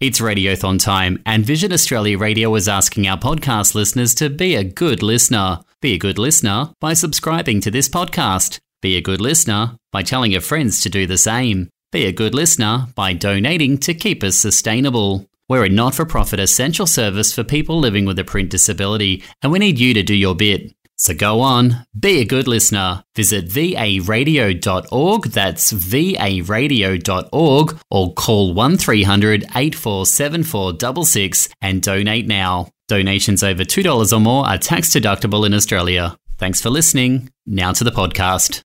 It's Radiothon time, and Vision Australia Radio is asking our podcast listeners to be a good listener. Be a good listener by subscribing to this podcast. Be a good listener by telling your friends to do the same. Be a good listener by donating to keep us sustainable. We're a not for profit essential service for people living with a print disability, and we need you to do your bit. So go on, be a good listener. Visit varadio.org, that's varadio.org, or call 1300 847466 and donate now. Donations over $2 or more are tax deductible in Australia. Thanks for listening. Now to the podcast.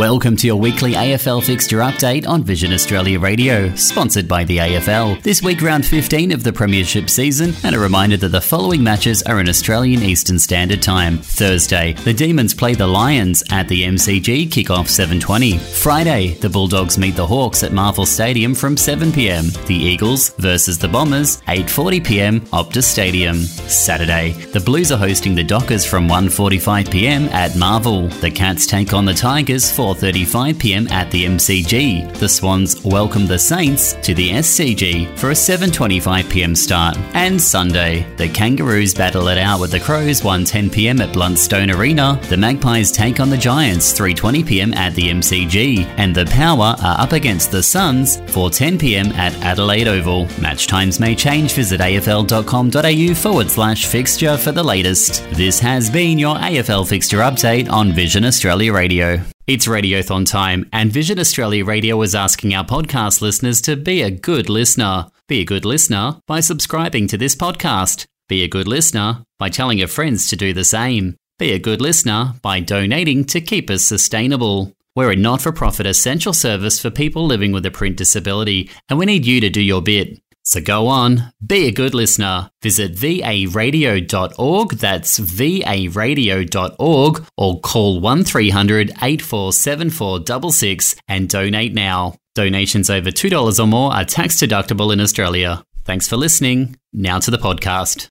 Welcome to your weekly AFL fixture update on Vision Australia Radio, sponsored by the AFL. This week, round 15 of the Premiership season, and a reminder that the following matches are in Australian Eastern Standard Time. Thursday, the Demons play the Lions at the MCG, kickoff 7:20. Friday, the Bulldogs meet the Hawks at Marvel Stadium from 7 p.m. The Eagles versus the Bombers, 8:40 p.m. Optus Stadium. Saturday, the Blues are hosting the Dockers from 1:45 p.m. at Marvel. The Cats take on the Tigers 4:35 p.m. at the MCG. The Swans welcome the Saints to the SCG for a 7:25 p.m. start. And Sunday, the Kangaroos battle it out with the Crows 1:10 p.m. at Blundstone Arena. The Magpies take on the Giants 3:20 p.m. at the MCG, and the Power are up against the Suns 4:10 p.m. at Adelaide Oval. Match times may change. Visit afl.com.au forward slash fixture for the latest. This has been your AFL fixture update on Vision Australia Radio. It's Radiothon time, and Vision Australia Radio is asking our podcast listeners to be a good listener. Be a good listener by subscribing to this podcast. Be a good listener by telling your friends to do the same. Be a good listener by donating to keep us sustainable. We're a not for profit essential service for people living with a print disability, and we need you to do your bit. So go on, be a good listener. Visit varadio.org, that's varadio.org, or call 1300 847466 and donate now. Donations over $2 or more are tax deductible in Australia. Thanks for listening. Now to the podcast.